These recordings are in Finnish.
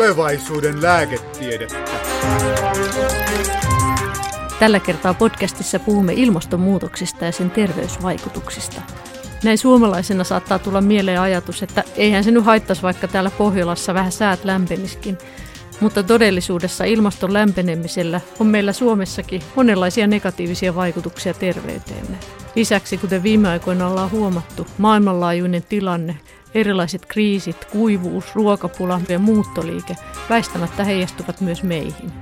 Tulevaisuuden lääketiedettä. Tällä kertaa podcastissa puhumme ilmastonmuutoksista ja sen terveysvaikutuksista. Näin suomalaisena saattaa tulla mieleen ajatus, että eihän se nyt haittaisi vaikka täällä Pohjolassa vähän säät lämpeniskin. Mutta todellisuudessa ilmaston lämpenemisellä on meillä Suomessakin monenlaisia negatiivisia vaikutuksia terveyteemme. Lisäksi, kuten viime aikoina ollaan huomattu, maailmanlaajuinen tilanne, erilaiset kriisit, kuivuus, ruokapula ja muuttoliike väistämättä heijastuvat myös meihin.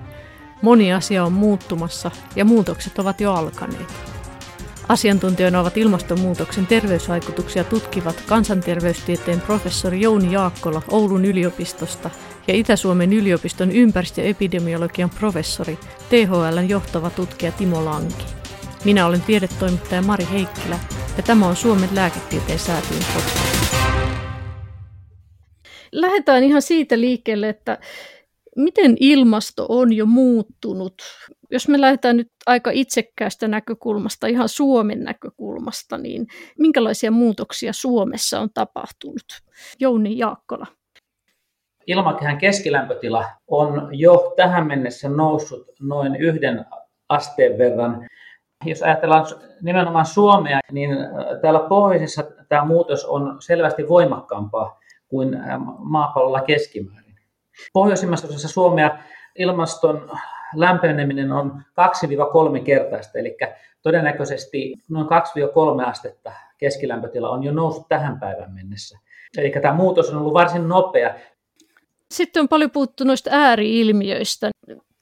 Moni asia on muuttumassa ja muutokset ovat jo alkaneet. Asiantuntijoina ovat ilmastonmuutoksen terveysvaikutuksia tutkivat kansanterveystieteen professori Jouni Jaakkola Oulun yliopistosta ja Itä-Suomen yliopiston ympäristöepidemiologian professori THLn johtava tutkija Timo Lanki. Minä olen tiedetoimittaja Mari Heikkilä ja tämä on Suomen lääketieteen säätiön podcast. Lähdetään ihan siitä liikkeelle, että miten ilmasto on jo muuttunut. Jos me lähdetään nyt aika itsekkäästä näkökulmasta, ihan Suomen näkökulmasta, niin minkälaisia muutoksia Suomessa on tapahtunut? Jouni Jaakkola. Ilmakehän keskilämpötila on jo tähän mennessä noussut noin yhden asteen verran. Jos ajatellaan nimenomaan Suomea, niin täällä pohjoisessa tämä muutos on selvästi voimakkaampaa kuin äh, maapallolla keskimäärin. Pohjoisimmassa osassa Suomea ilmaston lämpeneminen on 2-3 kertaista, eli todennäköisesti noin 2-3 astetta keskilämpötila on jo noussut tähän päivään mennessä. Eli tämä muutos on ollut varsin nopea. Sitten on paljon puhuttu noista ääriilmiöistä.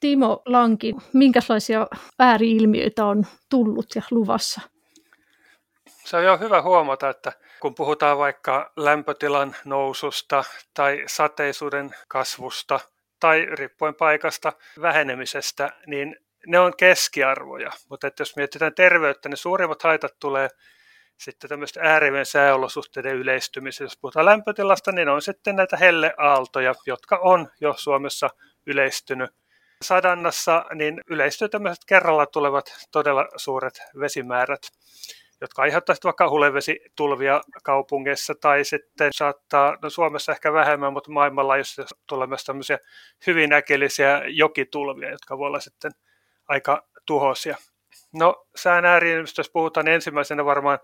Timo Lanki, minkälaisia ääriilmiöitä on tullut ja luvassa? Se on jo hyvä huomata, että kun puhutaan vaikka lämpötilan noususta tai sateisuuden kasvusta tai riippuen paikasta vähenemisestä, niin ne on keskiarvoja. Mutta että jos mietitään terveyttä, niin suurimmat haitat tulee sitten tämmöistä ääriven sääolosuhteiden yleistymisessä. Jos puhutaan lämpötilasta, niin on sitten näitä helleaaltoja, jotka on jo Suomessa yleistynyt. Sadannassa niin yleistyy tämmöiset kerralla tulevat todella suuret vesimäärät jotka aiheuttaisivat vaikka hulevesitulvia kaupungeissa tai sitten saattaa, no Suomessa ehkä vähemmän, mutta maailmanlaajuisesti tulee myös tämmöisiä hyvin äkillisiä jokitulvia, jotka voi olla sitten aika tuhoisia. No sään ääriin, jos puhutaan, niin ensimmäisenä varmaan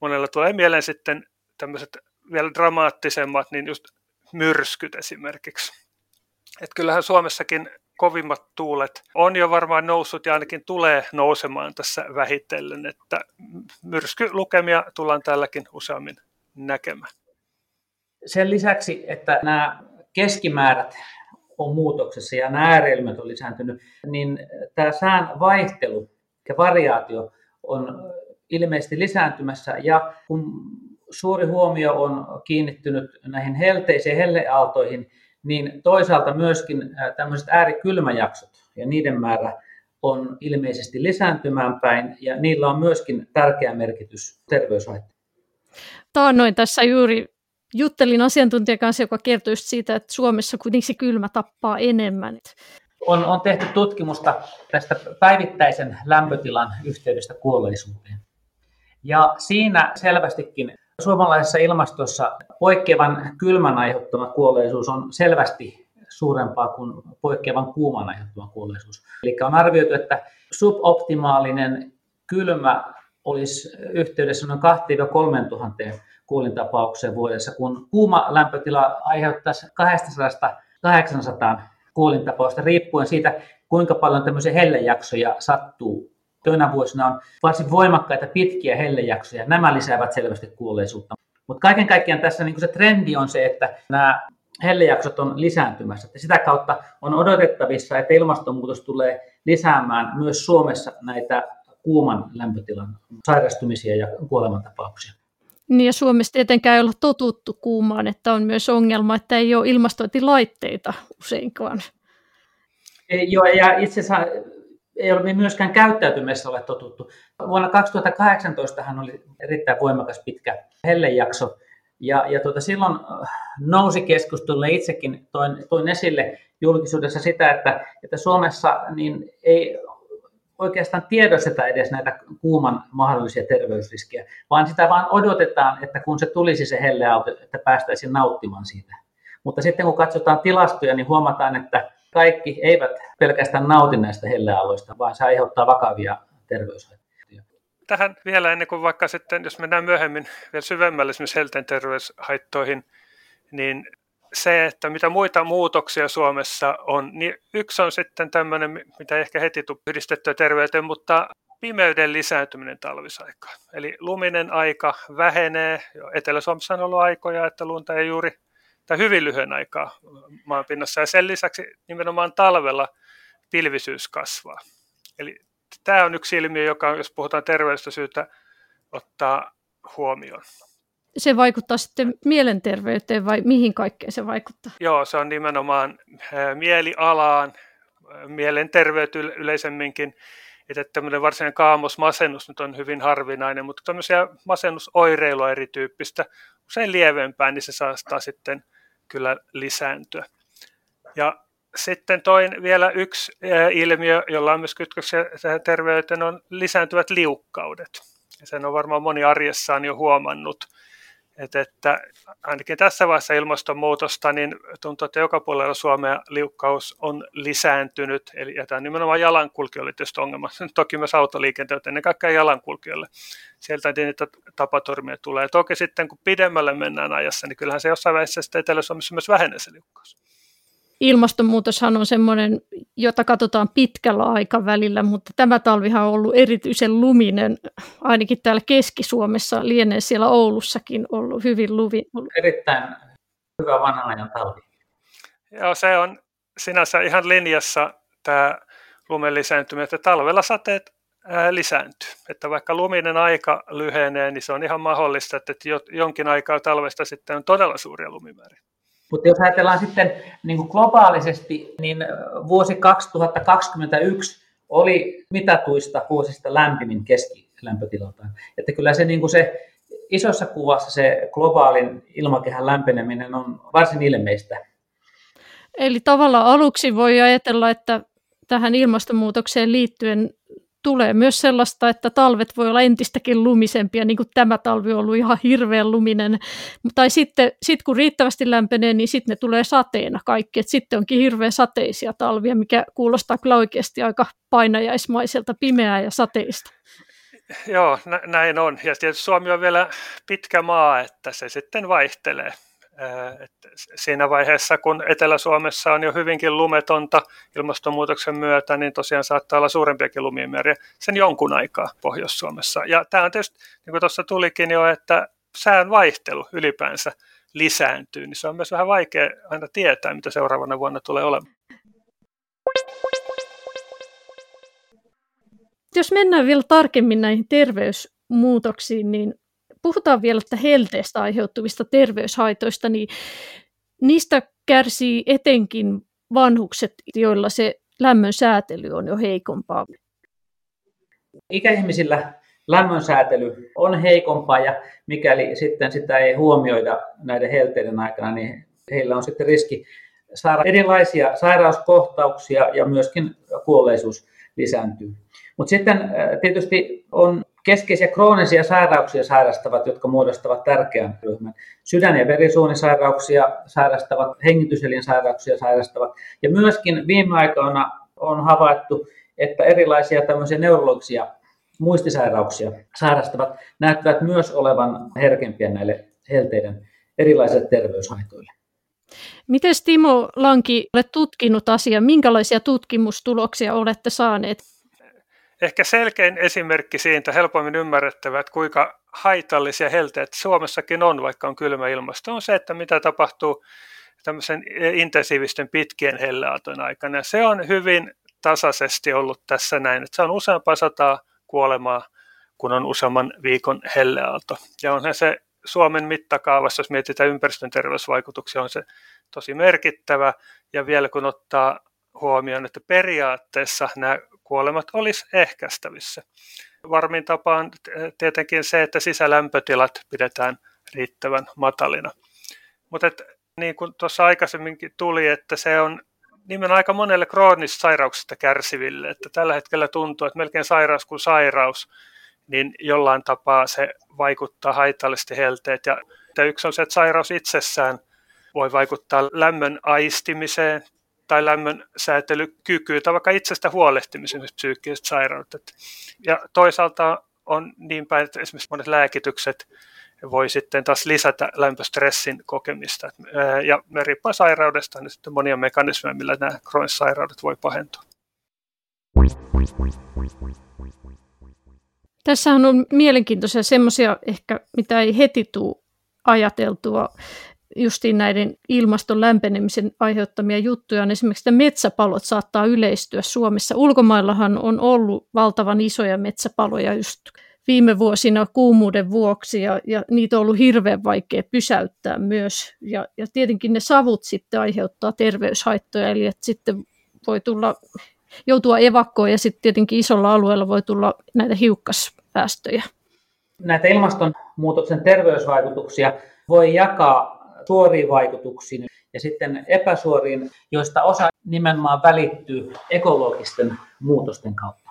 monella tulee mieleen sitten tämmöiset vielä dramaattisemmat, niin just myrskyt esimerkiksi. Että kyllähän Suomessakin kovimmat tuulet on jo varmaan noussut ja ainakin tulee nousemaan tässä vähitellen, että myrskylukemia tullaan tälläkin useammin näkemään. Sen lisäksi, että nämä keskimäärät on muutoksessa ja nämä ääriilmiöt on lisääntynyt, niin tämä sään vaihtelu ja variaatio on ilmeisesti lisääntymässä ja kun suuri huomio on kiinnittynyt näihin helteisiin helleaaltoihin, niin toisaalta myöskin tämmöiset äärikylmäjaksot ja niiden määrä on ilmeisesti lisääntymään päin ja niillä on myöskin tärkeä merkitys terveyshaittoihin. Taannoin tässä juuri juttelin asiantuntijan kanssa, joka kertoi just siitä, että Suomessa kuitenkin se kylmä tappaa enemmän. On, on tehty tutkimusta tästä päivittäisen lämpötilan yhteydestä kuolleisuuteen. Ja siinä selvästikin Suomalaisessa ilmastossa poikkeavan kylmän aiheuttama kuolleisuus on selvästi suurempaa kuin poikkeavan kuuman aiheuttama kuolleisuus. Eli on arvioitu, että suboptimaalinen kylmä olisi yhteydessä noin 2-3 tuhanteen kuolintapaukseen vuodessa, kun kuuma lämpötila aiheuttaisi 200-800 kuolintapausta riippuen siitä, kuinka paljon tämmöisiä hellejaksoja sattuu Toina vuosina on varsin voimakkaita pitkiä hellejaksoja. Nämä lisäävät selvästi kuolleisuutta. Mutta kaiken kaikkiaan tässä niin se trendi on se, että nämä hellejaksot on lisääntymässä. Että sitä kautta on odotettavissa, että ilmastonmuutos tulee lisäämään myös Suomessa näitä kuuman lämpötilan sairastumisia ja kuolemantapauksia. Niin ja Suomessa tietenkään ei olla totuttu kuumaan, että on myös ongelma, että ei ole ilmastointilaitteita useinkaan. Joo, ja itse asiassa ei ole myöskään käyttäytymisessä ole totuttu. Vuonna 2018 hän oli erittäin voimakas pitkä hellejakso, ja, ja tuota, silloin äh, nousi keskustelulle itsekin toin, toin esille julkisuudessa sitä, että, että Suomessa niin ei oikeastaan tiedosteta edes näitä kuuman mahdollisia terveysriskejä, vaan sitä vaan odotetaan, että kun se tulisi se helleauto, että päästäisiin nauttimaan siitä. Mutta sitten kun katsotaan tilastoja, niin huomataan, että kaikki eivät pelkästään nauti näistä hellealoista, vaan se aiheuttaa vakavia terveyshaittoja. Tähän vielä ennen kuin vaikka sitten, jos mennään myöhemmin vielä syvemmälle esimerkiksi helten terveyshaittoihin, niin se, että mitä muita muutoksia Suomessa on, niin yksi on sitten tämmöinen, mitä ehkä heti tuu yhdistettyä terveyteen, mutta pimeyden lisääntyminen talvisaikaan. Eli luminen aika vähenee. Etelä-Suomessa on ollut aikoja, että lunta ei juuri, tai hyvin lyhyen aikaa maanpinnassa. Ja sen lisäksi nimenomaan talvella pilvisyys kasvaa. Eli tämä on yksi ilmiö, joka, jos puhutaan terveydestä, syytä ottaa huomioon. Se vaikuttaa sitten mielenterveyteen vai mihin kaikkeen se vaikuttaa? Joo, se on nimenomaan mielialaan, mielenterveyteen yleisemminkin että tämmöinen varsinainen kaamosmasennus nyt on hyvin harvinainen, mutta tämmöisiä masennusoireilua erityyppistä, usein lievempää, niin se saattaa sitten kyllä lisääntyä. Ja sitten toin vielä yksi ilmiö, jolla on myös kytköksiä terveyteen, on lisääntyvät liukkaudet. Ja sen on varmaan moni arjessaan jo huomannut. Että, että ainakin tässä vaiheessa ilmastonmuutosta, niin tuntuu, että joka puolella Suomea liukkaus on lisääntynyt. Eli tämä on nimenomaan jalankulkijoille tietysti ongelma. Toki myös autoliikenteelle, ennen kaikkea jalankulkijoille. Sieltä niitä tapaturmia tulee. Toki sitten kun pidemmälle mennään ajassa, niin kyllähän se jossain vaiheessa Etelä-Suomessa myös vähenee se liukkaus ilmastonmuutoshan on semmoinen, jota katsotaan pitkällä aikavälillä, mutta tämä talvihan on ollut erityisen luminen, ainakin täällä Keski-Suomessa, lienee siellä Oulussakin ollut hyvin luvi. Erittäin hyvä vanhan ajan talvi. Joo, se on sinänsä ihan linjassa tämä lumen lisääntyminen, että talvella sateet lisääntyy. Että vaikka luminen aika lyhenee, niin se on ihan mahdollista, että jonkin aikaa talvesta sitten on todella suuria lumimääriä. Mutta jos ajatellaan sitten niin kuin globaalisesti, niin vuosi 2021 oli mitatuista vuosista lämpimin keskilämpötilaltaan. Että kyllä se, niin kuin se isossa kuvassa se globaalin ilmakehän lämpeneminen on varsin ilmeistä. Eli tavallaan aluksi voi ajatella, että tähän ilmastonmuutokseen liittyen tulee myös sellaista, että talvet voi olla entistäkin lumisempia, niin kuin tämä talvi on ollut ihan hirveän luminen. Tai sitten sit kun riittävästi lämpenee, niin sitten ne tulee sateena kaikki. Et sitten onkin hirveän sateisia talvia, mikä kuulostaa kyllä oikeasti aika painajaismaiselta, pimeää ja sateista. Joo, näin on. Ja tietysti Suomi on vielä pitkä maa, että se sitten vaihtelee. Että siinä vaiheessa, kun Etelä-Suomessa on jo hyvinkin lumetonta ilmastonmuutoksen myötä, niin tosiaan saattaa olla suurempiakin lumimääriä sen jonkun aikaa Pohjois-Suomessa. Ja tämä on tietysti, niin kuin tuossa tulikin jo, että sään vaihtelu ylipäänsä lisääntyy, niin se on myös vähän vaikea aina tietää, mitä seuraavana vuonna tulee olemaan. Jos mennään vielä tarkemmin näihin terveysmuutoksiin, niin puhutaan vielä että helteestä aiheutuvista terveyshaitoista, niin niistä kärsii etenkin vanhukset, joilla se lämmön säätely on jo heikompaa. Ikäihmisillä lämmön säätely on heikompaa ja mikäli sitten sitä ei huomioida näiden helteiden aikana, niin heillä on sitten riski saada erilaisia sairauskohtauksia ja myöskin kuolleisuus lisääntyy. Mutta sitten tietysti on keskeisiä kroonisia sairauksia sairastavat, jotka muodostavat tärkeän ryhmän. Sydän- ja verisuonisairauksia sairastavat, hengityselinsairauksia sairastavat. Ja myöskin viime aikoina on havaittu, että erilaisia tämmöisiä neurologisia muistisairauksia sairastavat näyttävät myös olevan herkempiä näille helteiden erilaisille terveyshaitoille. Miten Timo Lanki olet tutkinut asiaa? Minkälaisia tutkimustuloksia olette saaneet? Ehkä selkein esimerkki siitä, helpommin ymmärrettävä, että kuinka haitallisia helteet Suomessakin on, vaikka on kylmä ilmasto, on se, että mitä tapahtuu tämmöisen intensiivisten pitkien helleaatojen aikana. Ja se on hyvin tasaisesti ollut tässä näin, että se on useampaa sataa kuolemaa, kun on useamman viikon helleaalto. Ja onhan se Suomen mittakaavassa, jos mietitään ympäristön terveysvaikutuksia, on se tosi merkittävä. Ja vielä kun ottaa huomioon, että periaatteessa nämä kuolemat olisi ehkäistävissä. Varmin tapa on tietenkin se, että sisälämpötilat pidetään riittävän matalina. Mutta niin kuin tuossa aikaisemminkin tuli, että se on nimenomaan aika monelle kroonisista sairauksista kärsiville, että tällä hetkellä tuntuu, että melkein sairaus kuin sairaus, niin jollain tapaa se vaikuttaa haitallisesti helteet. Ja yksi on se, että sairaus itsessään voi vaikuttaa lämmön aistimiseen tai lämmön säätelykykyyn tai vaikka itsestä huolehtimisen psyykkiset sairaudet. Ja toisaalta on niin päin, että esimerkiksi monet lääkitykset voi sitten taas lisätä lämpöstressin kokemista. Ja riippuen sairaudesta, niin sitten monia mekanismeja, millä nämä kroonissairaudet sairaudet voi pahentua. Tässä on mielenkiintoisia semmoisia ehkä, mitä ei heti tule ajateltua justiin näiden ilmaston lämpenemisen aiheuttamia juttuja on esimerkiksi, että metsäpalot saattaa yleistyä Suomessa. Ulkomaillahan on ollut valtavan isoja metsäpaloja just viime vuosina kuumuuden vuoksi ja, ja niitä on ollut hirveän vaikea pysäyttää myös. Ja, ja tietenkin ne savut sitten aiheuttaa terveyshaittoja, eli että sitten voi tulla, joutua evakkoon ja sitten tietenkin isolla alueella voi tulla näitä hiukkaspäästöjä. Näitä ilmastonmuutoksen terveysvaikutuksia voi jakaa suoriin vaikutuksiin ja sitten epäsuoriin, joista osa nimenomaan välittyy ekologisten muutosten kautta.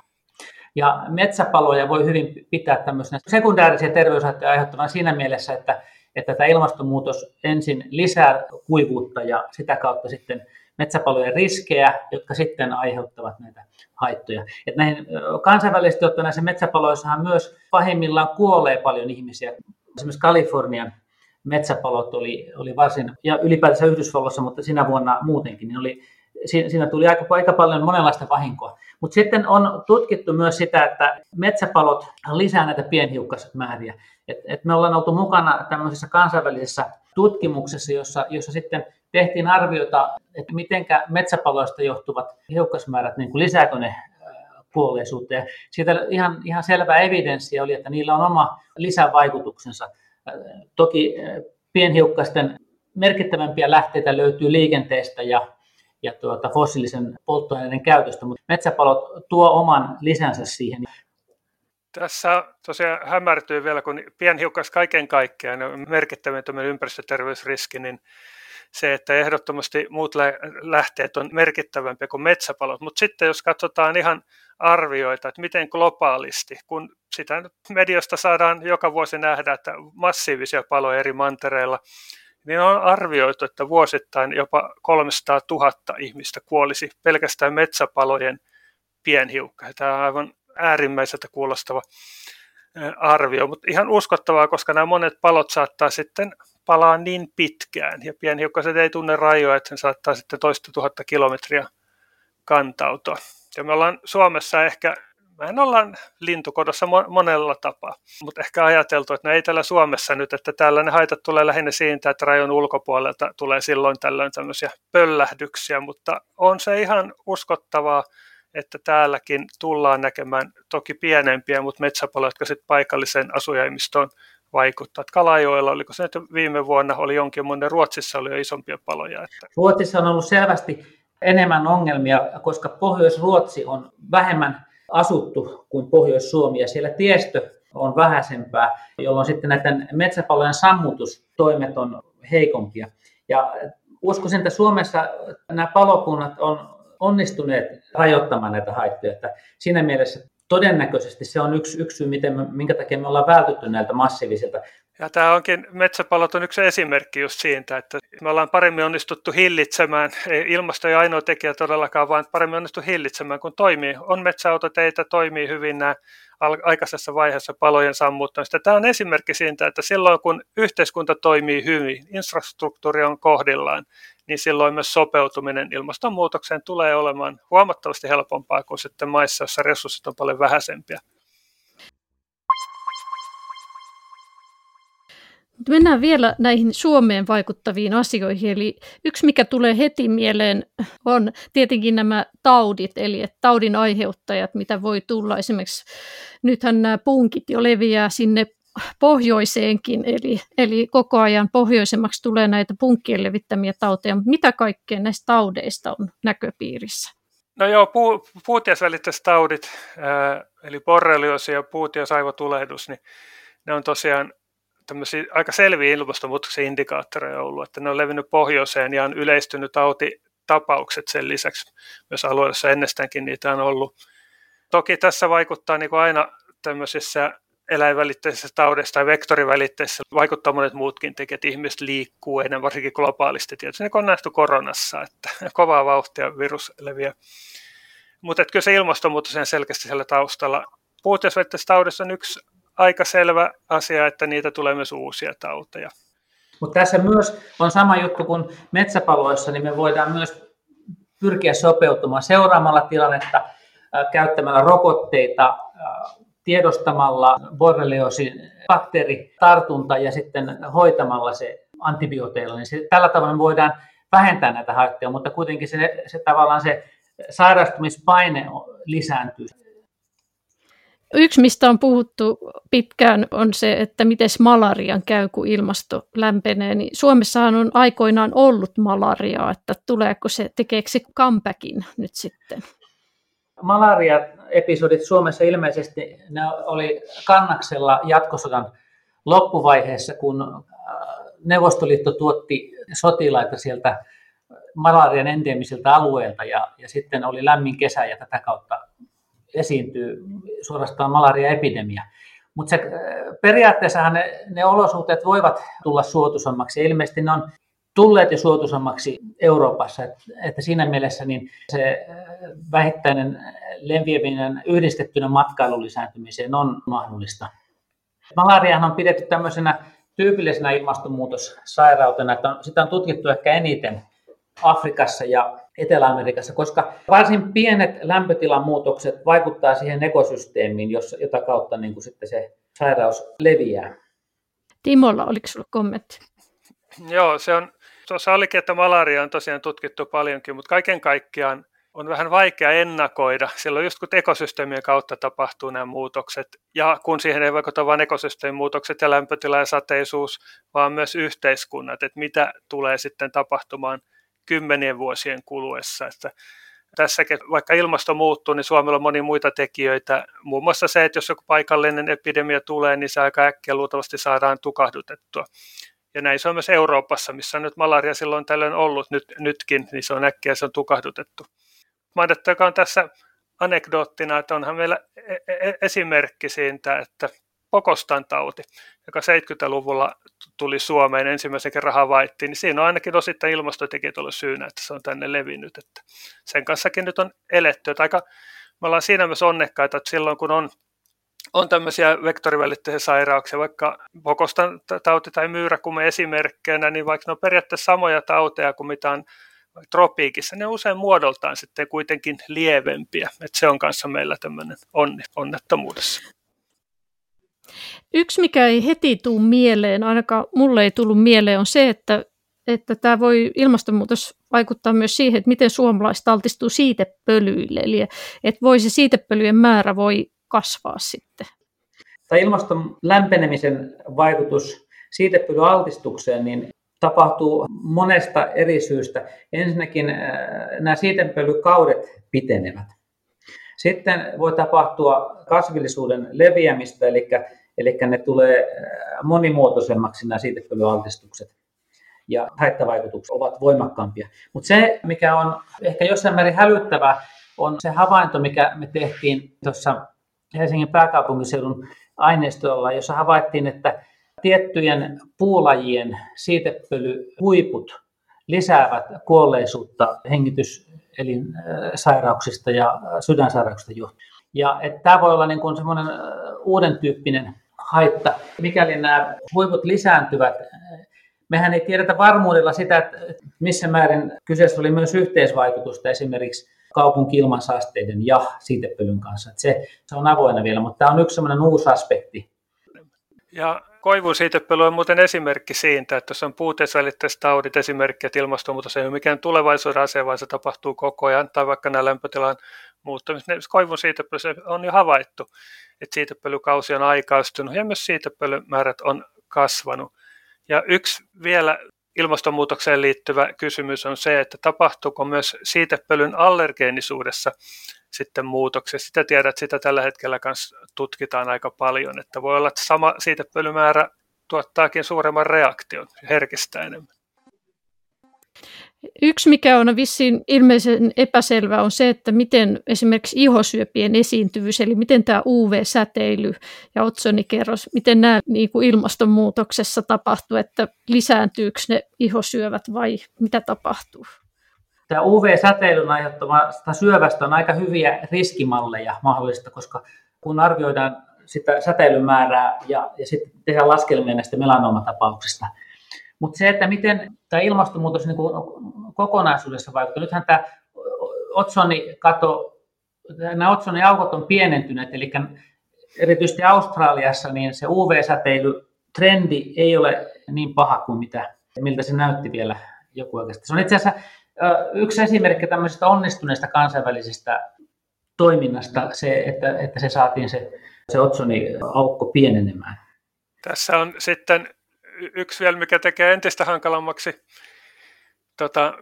Ja metsäpaloja voi hyvin pitää tämmöisenä sekundäärisiä terveyshaittoja aiheuttavana siinä mielessä, että, että tämä ilmastonmuutos ensin lisää kuivuutta ja sitä kautta sitten metsäpalojen riskejä, jotka sitten aiheuttavat näitä haittoja. Et näihin, kansainvälisesti ottaen näissä metsäpaloissahan myös pahimmillaan kuolee paljon ihmisiä. Esimerkiksi Kalifornian metsäpalot oli, oli varsin, ja ylipäätänsä Yhdysvalloissa, mutta sinä vuonna muutenkin, niin oli, siinä tuli aika, aika paljon monenlaista vahinkoa. Mutta sitten on tutkittu myös sitä, että metsäpalot lisää näitä pienhiukkasmääriä. Et, et me ollaan oltu mukana tämmöisessä kansainvälisessä tutkimuksessa, jossa, jossa sitten tehtiin arviota, että miten metsäpaloista johtuvat hiukkasmäärät, niin kuin lisääkö ne kuolleisuutta. Ja siitä ihan, ihan selvä evidenssiä oli, että niillä on oma lisävaikutuksensa. Toki pienhiukkasten merkittävämpiä lähteitä löytyy liikenteestä ja ja tuota, fossiilisen polttoaineiden käytöstä, mutta metsäpalot tuo oman lisänsä siihen. Tässä tosiaan hämärtyy vielä, kun pienhiukkas kaiken kaikkiaan on merkittävin ympäristöterveysriski, niin se, että ehdottomasti muut lähteet on merkittävämpiä kuin metsäpalot. Mutta sitten jos katsotaan ihan arvioita, että miten globaalisti, kun sitä mediosta saadaan joka vuosi nähdä, että massiivisia paloja eri mantereilla, niin on arvioitu, että vuosittain jopa 300 000 ihmistä kuolisi pelkästään metsäpalojen pienhiukka. Tämä on aivan äärimmäiseltä kuulostava arvio, mutta ihan uskottavaa, koska nämä monet palot saattaa sitten palaa niin pitkään, ja pienhiukkaset ei tunne rajoja, että sen saattaa sitten toista tuhatta kilometriä kantautua. Ja me ollaan Suomessa ehkä mehän ollaan lintukodossa monella tapaa, mutta ehkä ajateltu, että no ei täällä Suomessa nyt, että täällä ne haitat tulee lähinnä siitä, että rajon ulkopuolelta tulee silloin tällöin tämmöisiä pöllähdyksiä, mutta on se ihan uskottavaa, että täälläkin tullaan näkemään toki pienempiä, mutta metsäpaloja, jotka sitten paikalliseen asujaimistoon vaikuttaa. Kalajoella, oliko se että viime vuonna oli jonkin monen, Ruotsissa oli jo isompia paloja. Että... Ruotsissa on ollut selvästi enemmän ongelmia, koska Pohjois-Ruotsi on vähemmän asuttu kuin Pohjois-Suomi ja siellä tiestö on vähäisempää, jolloin sitten näiden metsäpalojen sammutustoimet on heikompia. Ja uskoisin, että Suomessa nämä palokunnat on onnistuneet rajoittamaan näitä haittoja. Että siinä mielessä todennäköisesti se on yksi, yksi syy, miten me, minkä takia me ollaan vältytty näiltä massiivisilta ja tämä onkin, metsäpalot on yksi esimerkki just siitä, että me ollaan paremmin onnistuttu hillitsemään, ilmasto ei ainoa tekijä todellakaan, vaan paremmin onnistuttu hillitsemään, kun toimii. On metsäautoteitä, toimii hyvin nämä aikaisessa vaiheessa palojen sammuttamista. Tämä on esimerkki siitä, että silloin kun yhteiskunta toimii hyvin, infrastruktuuri on kohdillaan, niin silloin myös sopeutuminen ilmastonmuutokseen tulee olemaan huomattavasti helpompaa kuin sitten maissa, joissa resurssit on paljon vähäisempiä. Mennään vielä näihin Suomeen vaikuttaviin asioihin. Eli yksi, mikä tulee heti mieleen, on tietenkin nämä taudit, eli taudin aiheuttajat, mitä voi tulla. Esimerkiksi nythän nämä punkit jo leviää sinne pohjoiseenkin, eli, eli koko ajan pohjoisemmaksi tulee näitä punkkien levittämiä tauteja. Mitä kaikkea näistä taudeista on näköpiirissä? No joo, pu, puutiasvälittäiset taudit, eli borrelioosi ja puutiasaivotulehdus, niin ne on tosiaan tämmöisiä aika selviä ilmastonmuutoksen indikaattoreja ollut, että ne on levinnyt pohjoiseen ja on yleistynyt tautitapaukset sen lisäksi myös alueessa ennestäänkin niitä on ollut. Toki tässä vaikuttaa niin kuin aina tämmöisissä eläinvälitteisessä taudessa tai vektorivälitteisessä vaikuttaa monet muutkin tekijät. Ihmiset liikkuu enemmän, varsinkin globaalisti. Tietysti niin on nähty koronassa, että kovaa vauhtia virus leviää. Mutta kyllä se ilmastonmuutos on selkeästi siellä taustalla. Puutteisvälittäisessä taudissa on yksi aika selvä asia, että niitä tulee myös uusia tauteja. Mutta tässä myös on sama juttu kuin metsäpaloissa, niin me voidaan myös pyrkiä sopeutumaan seuraamalla tilannetta, käyttämällä rokotteita, tiedostamalla borrelioosin bakteeritartunta ja sitten hoitamalla se antibiooteilla, niin se, tällä tavalla me voidaan vähentää näitä haittoja, mutta kuitenkin se, se tavallaan se sairastumispaine lisääntyy. Yksi, mistä on puhuttu pitkään, on se, että miten malarian käy, kun ilmasto lämpenee. Niin Suomessahan on aikoinaan ollut malariaa, että tuleeko se, tekeekö se comebackin nyt sitten? Malaria-episodit Suomessa ilmeisesti ne oli kannaksella jatkosodan loppuvaiheessa, kun äh, Neuvostoliitto tuotti sotilaita sieltä malarian endemisiltä alueilta ja, ja sitten oli lämmin kesä ja tätä kautta esiintyy suorastaan malaria-epidemia. Mutta periaatteessahan ne, ne olosuhteet voivat tulla suotuisammaksi. Ilmeisesti ne on tulleet jo suotuisammaksi Euroopassa, että, että siinä mielessä niin se vähittäinen leviäminen yhdistettynä matkailun lisääntymiseen on mahdollista. Malariahan on pidetty tämmöisenä tyypillisenä ilmastonmuutossairautena, että on, sitä on tutkittu ehkä eniten Afrikassa ja Etelä-Amerikassa, koska varsin pienet lämpötilan muutokset vaikuttaa siihen ekosysteemiin, jota kautta niin kuin sitten se sairaus leviää. Timolla, oliko sinulla kommentti? Joo, se on, tuossa olikin, että malaria on tosiaan tutkittu paljonkin, mutta kaiken kaikkiaan on vähän vaikea ennakoida, silloin just kun ekosysteemien kautta tapahtuu nämä muutokset, ja kun siihen ei vaikuta vain ekosysteemin muutokset ja lämpötila ja sateisuus, vaan myös yhteiskunnat, että mitä tulee sitten tapahtumaan kymmenien vuosien kuluessa. Että tässäkin, vaikka ilmasto muuttuu, niin Suomella on moni muita tekijöitä. Muun muassa se, että jos joku paikallinen epidemia tulee, niin se aika äkkiä luultavasti saadaan tukahdutettua. Ja näin se on myös Euroopassa, missä on nyt malaria silloin tällöin ollut nyt, nytkin, niin se on äkkiä se on tukahdutettu. Mainittakaan tässä anekdoottina, että onhan meillä e-, e-, esimerkki siitä, että Pokostan tauti, joka 70-luvulla tuli Suomeen ensimmäisen kerran havaittiin, niin siinä on ainakin osittain ilmastotekijät ollut syynä, että se on tänne levinnyt. Että sen kanssakin nyt on eletty. Että aika, me ollaan siinä myös onnekkaita, että silloin kun on, on tämmöisiä vektorivälitteisiä sairauksia, vaikka Pokostan tauti tai myyräkumme esimerkkeinä, niin vaikka ne on periaatteessa samoja tauteja kuin mitä on tropiikissa, ne on usein muodoltaan sitten kuitenkin lievempiä. Että se on kanssa meillä tämmöinen onni, onnettomuudessa. Yksi, mikä ei heti tule mieleen, ainakaan mulle ei tullut mieleen, on se, että, että tämä voi ilmastonmuutos vaikuttaa myös siihen, että miten suomalaiset altistuu siitepölyille. Eli että voi se siitepölyjen määrä voi kasvaa sitten. Tämä ilmaston lämpenemisen vaikutus siitepölyaltistukseen niin tapahtuu monesta eri syystä. Ensinnäkin äh, nämä siitepölykaudet pitenevät. Sitten voi tapahtua kasvillisuuden leviämistä, eli Eli ne tulee äh, monimuotoisemmaksi nämä siitepölyaltistukset ja haittavaikutukset ovat voimakkaampia. Mutta se, mikä on ehkä jossain määrin hälyttävää, on se havainto, mikä me tehtiin tuossa Helsingin pääkaupunkiseudun aineistolla, jossa havaittiin, että tiettyjen puulajien siitepölyhuiput lisäävät kuolleisuutta hengityselinsairauksista ja sydänsairauksista johtuen. Ja että tämä voi olla niin kuin semmoinen uuden tyyppinen haitta. Mikäli nämä huiput lisääntyvät, mehän ei tiedetä varmuudella sitä, että missä määrin kyseessä oli myös yhteisvaikutusta esimerkiksi kaupunki-ilmansaasteiden ja siitepölyn kanssa. Se, se on avoinna vielä, mutta tämä on yksi sellainen uusi aspekti. Ja koivun siitepöly on muuten esimerkki siitä, että jos on puuteisvälitteiset taudit esimerkki, että ilmastonmuutos ei ole mikään tulevaisuuden asia, vaan se tapahtuu koko ajan, tai vaikka nämä lämpötilan muuttamista. Koivun siitepöly on jo havaittu, että siitepölykausi on aikaistunut ja myös siitepölymäärät on kasvanut. Ja yksi vielä ilmastonmuutokseen liittyvä kysymys on se, että tapahtuuko myös siitepölyn allergeenisuudessa sitten muutoksia. Sitä tiedät, että sitä tällä hetkellä kanssa tutkitaan aika paljon, että voi olla, että sama siitepölymäärä tuottaakin suuremman reaktion, herkistää enemmän. Yksi, mikä on vissiin ilmeisen epäselvä, on se, että miten esimerkiksi ihosyöpien esiintyvyys, eli miten tämä UV-säteily ja otsonikerros, miten nämä niin kuin ilmastonmuutoksessa tapahtuu, että lisääntyykö ne ihosyövät vai mitä tapahtuu? Tämä UV-säteilyn aiheuttama syövästä on aika hyviä riskimalleja mahdollista, koska kun arvioidaan sitä säteilyn määrää ja, ja sitten tehdään laskelmia näistä melanomatapauksista, mutta se, että miten tämä ilmastonmuutos niin kuin kokonaisuudessa vaikuttaa. Nythän tämä otsonikato, nämä otsoniaukot on pienentyneet, eli erityisesti Australiassa niin se UV-säteilytrendi ei ole niin paha kuin mitä, miltä se näytti vielä joku oikeasti. Se on itse asiassa yksi esimerkki tämmöisestä onnistuneesta kansainvälisestä toiminnasta, se, että, että se saatiin se, se otsoniaukko pienenemään. Tässä on sitten yksi vielä, mikä tekee entistä hankalammaksi tota,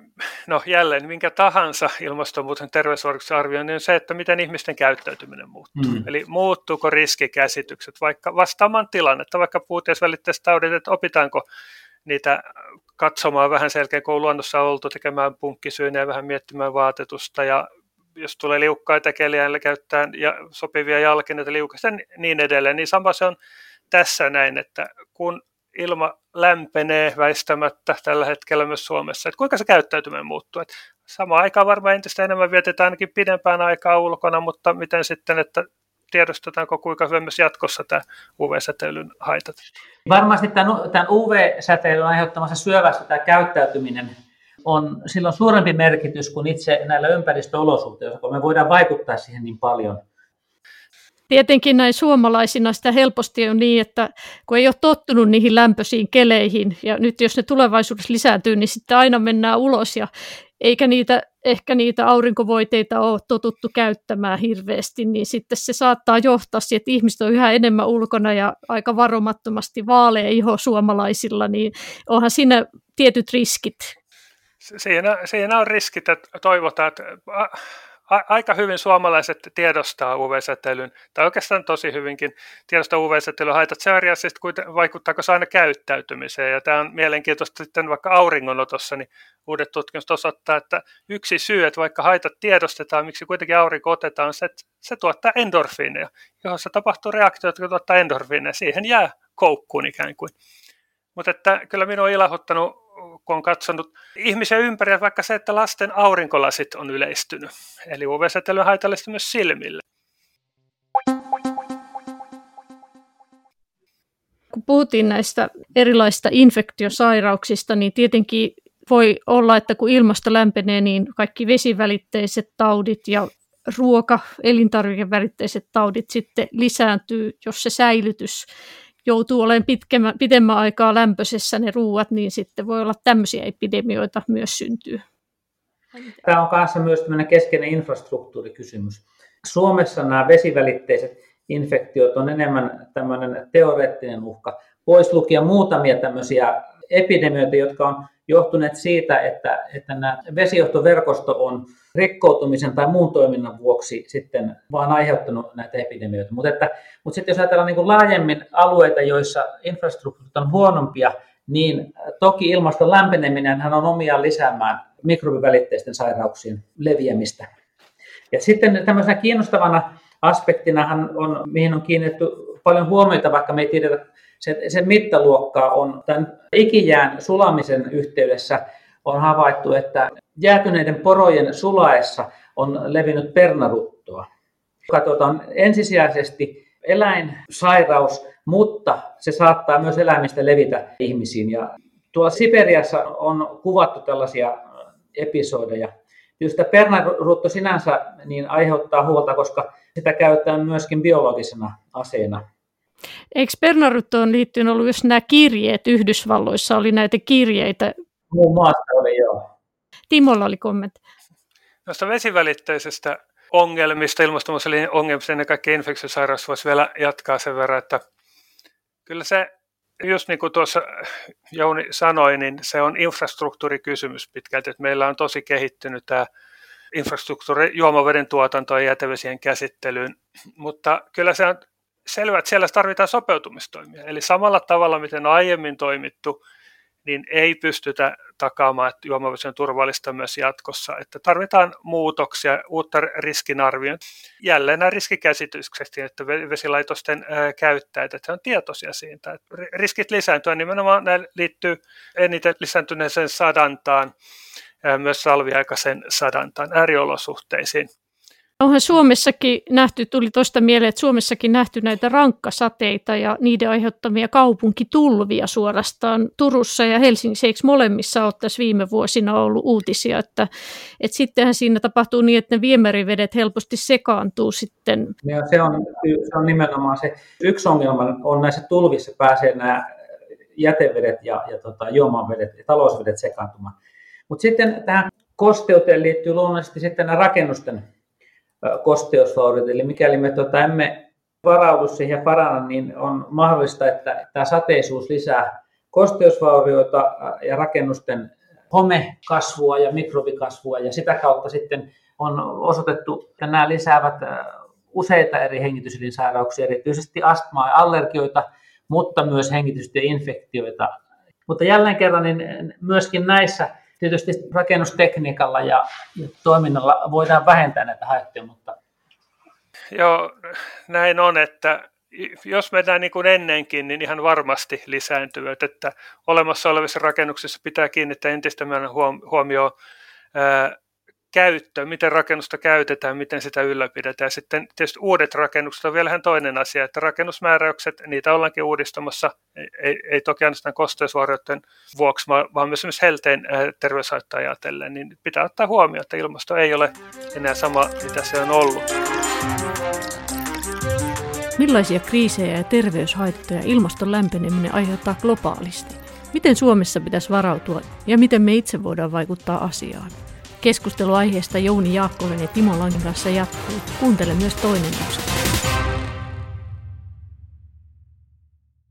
no jälleen minkä tahansa ilmastonmuutoksen terveysvaikutuksen arvioinnin on se, että miten ihmisten käyttäytyminen muuttuu. Mm. Eli muuttuuko riskikäsitykset vaikka vastaamaan tilannetta, vaikka puutteisvälitteiset taudit, että opitaanko niitä katsomaan vähän selkeä, kun on luonnossa oltu tekemään punkkisyynejä ja vähän miettimään vaatetusta ja jos tulee liukkaita keliä, niin käyttää ja sopivia jalkineita liukasta niin edelleen, niin sama se on tässä näin, että kun ilma lämpenee väistämättä tällä hetkellä myös Suomessa, että kuinka se käyttäytyminen muuttuu. Että samaan aikaan varmaan entistä enemmän vietetään ainakin pidempään aikaa ulkona, mutta miten sitten, että tiedostetaanko kuinka hyvä myös jatkossa tämä UV-säteilyn haitat? Varmasti tämän, UV-säteilyn aiheuttamassa syövästä tämä käyttäytyminen on silloin suurempi merkitys kuin itse näillä ympäristöolosuhteilla, kun me voidaan vaikuttaa siihen niin paljon – Tietenkin näin suomalaisina sitä helposti on niin, että kun ei ole tottunut niihin lämpöisiin keleihin, ja nyt jos ne tulevaisuudessa lisääntyy, niin sitten aina mennään ulos, ja eikä niitä, ehkä niitä aurinkovoiteita ole totuttu käyttämään hirveästi, niin sitten se saattaa johtaa siihen, että ihmiset on yhä enemmän ulkona ja aika varomattomasti vaalea iho suomalaisilla, niin onhan siinä tietyt riskit. Siinä, siinä on riskit, että toivotaan, että aika hyvin suomalaiset tiedostaa UV-säteilyn, tai oikeastaan tosi hyvinkin tiedostaa UV-säteilyn haitat. Se on sitten vaikuttaako se aina käyttäytymiseen, ja tämä on mielenkiintoista sitten vaikka auringonotossa, niin uudet tutkimukset osoittaa, että yksi syy, että vaikka haitat tiedostetaan, miksi kuitenkin aurinko otetaan, on se, että se tuottaa endorfiineja, se tapahtuu reaktioita, jotka tuottaa endorfiineja, siihen jää koukkuun ikään kuin. Mutta että kyllä minua on ilahuttanut kun on katsonut ihmisiä ympäri, vaikka se, että lasten aurinkolasit on yleistynyt. Eli UV-säteily on haitallista myös silmille. Kun puhuttiin näistä erilaisista infektiosairauksista, niin tietenkin voi olla, että kun ilmasto lämpenee, niin kaikki vesivälitteiset taudit ja ruoka, elintarvikevälitteiset taudit sitten lisääntyy, jos se säilytys joutuu olemaan pitkemmä, pitemmän aikaa lämpöisessä ne ruuat, niin sitten voi olla tämmöisiä epidemioita myös syntyy. Tämä on kanssa myös keskeinen infrastruktuurikysymys. Suomessa nämä vesivälitteiset infektiot on enemmän tämmöinen teoreettinen uhka. Pois lukien muutamia tämmöisiä epidemioita, jotka on johtuneet siitä, että, että nämä vesijohtoverkosto on rikkoutumisen tai muun toiminnan vuoksi sitten vaan aiheuttanut näitä epidemioita. Mutta, että, mutta sitten jos ajatellaan niin kuin laajemmin alueita, joissa infrastruktuurit on huonompia, niin toki ilmaston lämpeneminen on omiaan lisäämään mikrobivälitteisten sairauksien leviämistä. Ja sitten tämmöisenä kiinnostavana aspektina on, mihin on kiinnitetty paljon huomiota, vaikka me ei tiedetä se, sen mittaluokkaa on tämän ikijään sulamisen yhteydessä on havaittu, että jäätyneiden porojen sulaessa on levinnyt pernaruttoa. Katsotaan ensisijaisesti eläinsairaus, mutta se saattaa myös eläimistä levitä ihmisiin. Ja tuolla Siperiassa on kuvattu tällaisia episodeja. Tietysti pernarutto sinänsä niin aiheuttaa huolta, koska sitä käytetään myöskin biologisena aseena Eikö Bernaruttoon liittyen ollut just nämä kirjeet Yhdysvalloissa, oli näitä kirjeitä? Muun muassa oli, joo. Timolla oli kommentti. Noista vesivälitteisestä ongelmista, ilmastonmuutoksen ongelmista ja kaikki infektiosairaus voisi vielä jatkaa sen verran, että kyllä se, just niin kuin tuossa Jouni sanoi, niin se on infrastruktuurikysymys pitkälti, että meillä on tosi kehittynyt tämä infrastruktuuri juomaveden tuotantoon ja jätevesien käsittelyyn, mutta kyllä se on selvä, että siellä tarvitaan sopeutumistoimia. Eli samalla tavalla, miten on aiemmin toimittu, niin ei pystytä takaamaan, että juomavesi on turvallista myös jatkossa. Että tarvitaan muutoksia, uutta riskinarviointia. Jälleen nämä riskikäsitykset, että vesilaitosten käyttäjät, että he on tietoisia siitä. Että riskit lisääntyä nimenomaan nämä liittyy eniten lisääntyneeseen sadantaan, myös salviaikaisen sadantaan ääriolosuhteisiin. Onhan Suomessakin nähty, tuli tuosta mieleen, että Suomessakin nähty näitä rankkasateita ja niiden aiheuttamia kaupunkitulvia suorastaan Turussa ja Helsingissä. Eikö molemmissa ole tässä viime vuosina ollut uutisia, että, että sittenhän siinä tapahtuu niin, että ne viemärivedet helposti sekaantuu sitten. Ja se, on, se on nimenomaan se. Yksi ongelma on näissä tulvissa pääsee nämä jätevedet ja, ja tota, juomavedet ja talousvedet sekaantumaan. Mutta sitten tähän kosteuteen liittyy luonnollisesti sitten nämä rakennusten kosteusvauriot. Eli mikäli me tota, emme varaudu siihen ja paranna, niin on mahdollista, että tämä sateisuus lisää kosteusvaurioita ja rakennusten homekasvua ja mikrobikasvua ja sitä kautta sitten on osoitettu, että nämä lisäävät useita eri hengityselinsairauksia, erityisesti astmaa ja allergioita, mutta myös hengitystieinfektioita. Mutta jälleen kerran niin myöskin näissä tietysti rakennustekniikalla ja toiminnalla voidaan vähentää näitä haittoja, mutta... Joo, näin on, että jos mennään niin kuin ennenkin, niin ihan varmasti lisääntyvät, että olemassa olevissa rakennuksissa pitää kiinnittää entistä huomioon käyttö, miten rakennusta käytetään, miten sitä ylläpidetään. Sitten tietysti uudet rakennukset on vielä toinen asia, että rakennusmääräykset, niitä ollaankin uudistamassa, ei, ei, toki ainoastaan kosteusvaurioiden vuoksi, vaan myös esimerkiksi helteen äh, terveyshaittaa ajatellen, niin pitää ottaa huomioon, että ilmasto ei ole enää sama, mitä se on ollut. Millaisia kriisejä ja terveyshaittoja ilmaston lämpeneminen aiheuttaa globaalisti? Miten Suomessa pitäisi varautua ja miten me itse voidaan vaikuttaa asiaan? Keskustelu aiheesta Jouni Jaakkonen ja Timo Langin kanssa jatkuu. Kuuntele myös toinen osa.